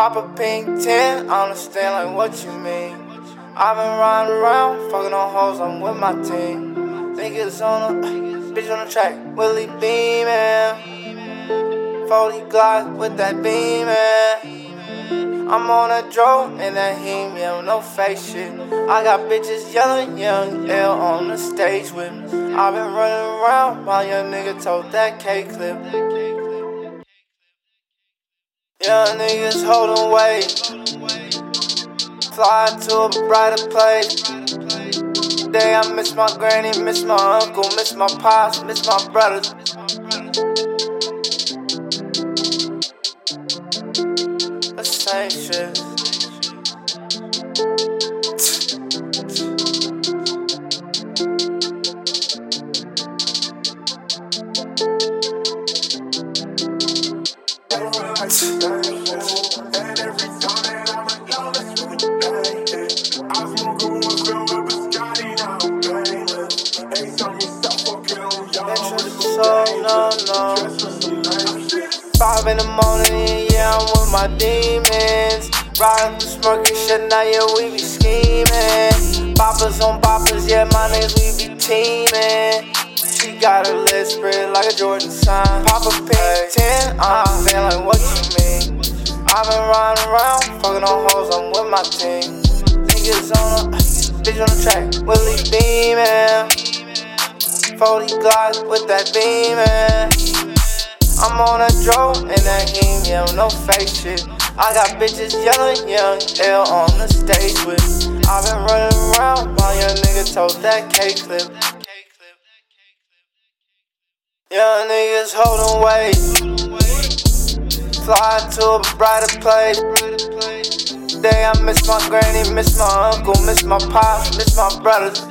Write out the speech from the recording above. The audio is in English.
Pop a pink 10, I understand like what you mean. I've been riding around, fucking on hoes, I'm with my team. Think it's on a bitch on the track, Willie beamin'. 40 Glock with that beamin'. I'm on a drone in that heme, yeah, no fake shit. I got bitches yelling, young L on the stage with me. I've been running around while your nigga told that K clip. Young niggas holding weight. Fly to a brighter place. Today I miss my granny, miss my uncle, miss my pops, miss my brothers. The same shit. So, no, no. Five in the morning, yeah, I'm with my demons. Riding the smoking shit, now yeah, we be scheming. Boppers on boppers, yeah, my niggas, we be teaming. She got her lips spread like a Jordan sign. Pop a pink 10, uh, I'm feeling like what you mean. I've been riding around, fucking on hoes, I'm with my team. Niggas on the, bitch on the track, Willie beamin'. 40 Glock with that beamin'. I'm on a drone in that heme, yeah, no fake shit. I got bitches yelling, young L on the stage with. I've been running around while your nigga told that K clip. Young niggas holding weight. Fly to a brighter place. Today I miss my granny, miss my uncle, miss my pops, miss my brothers.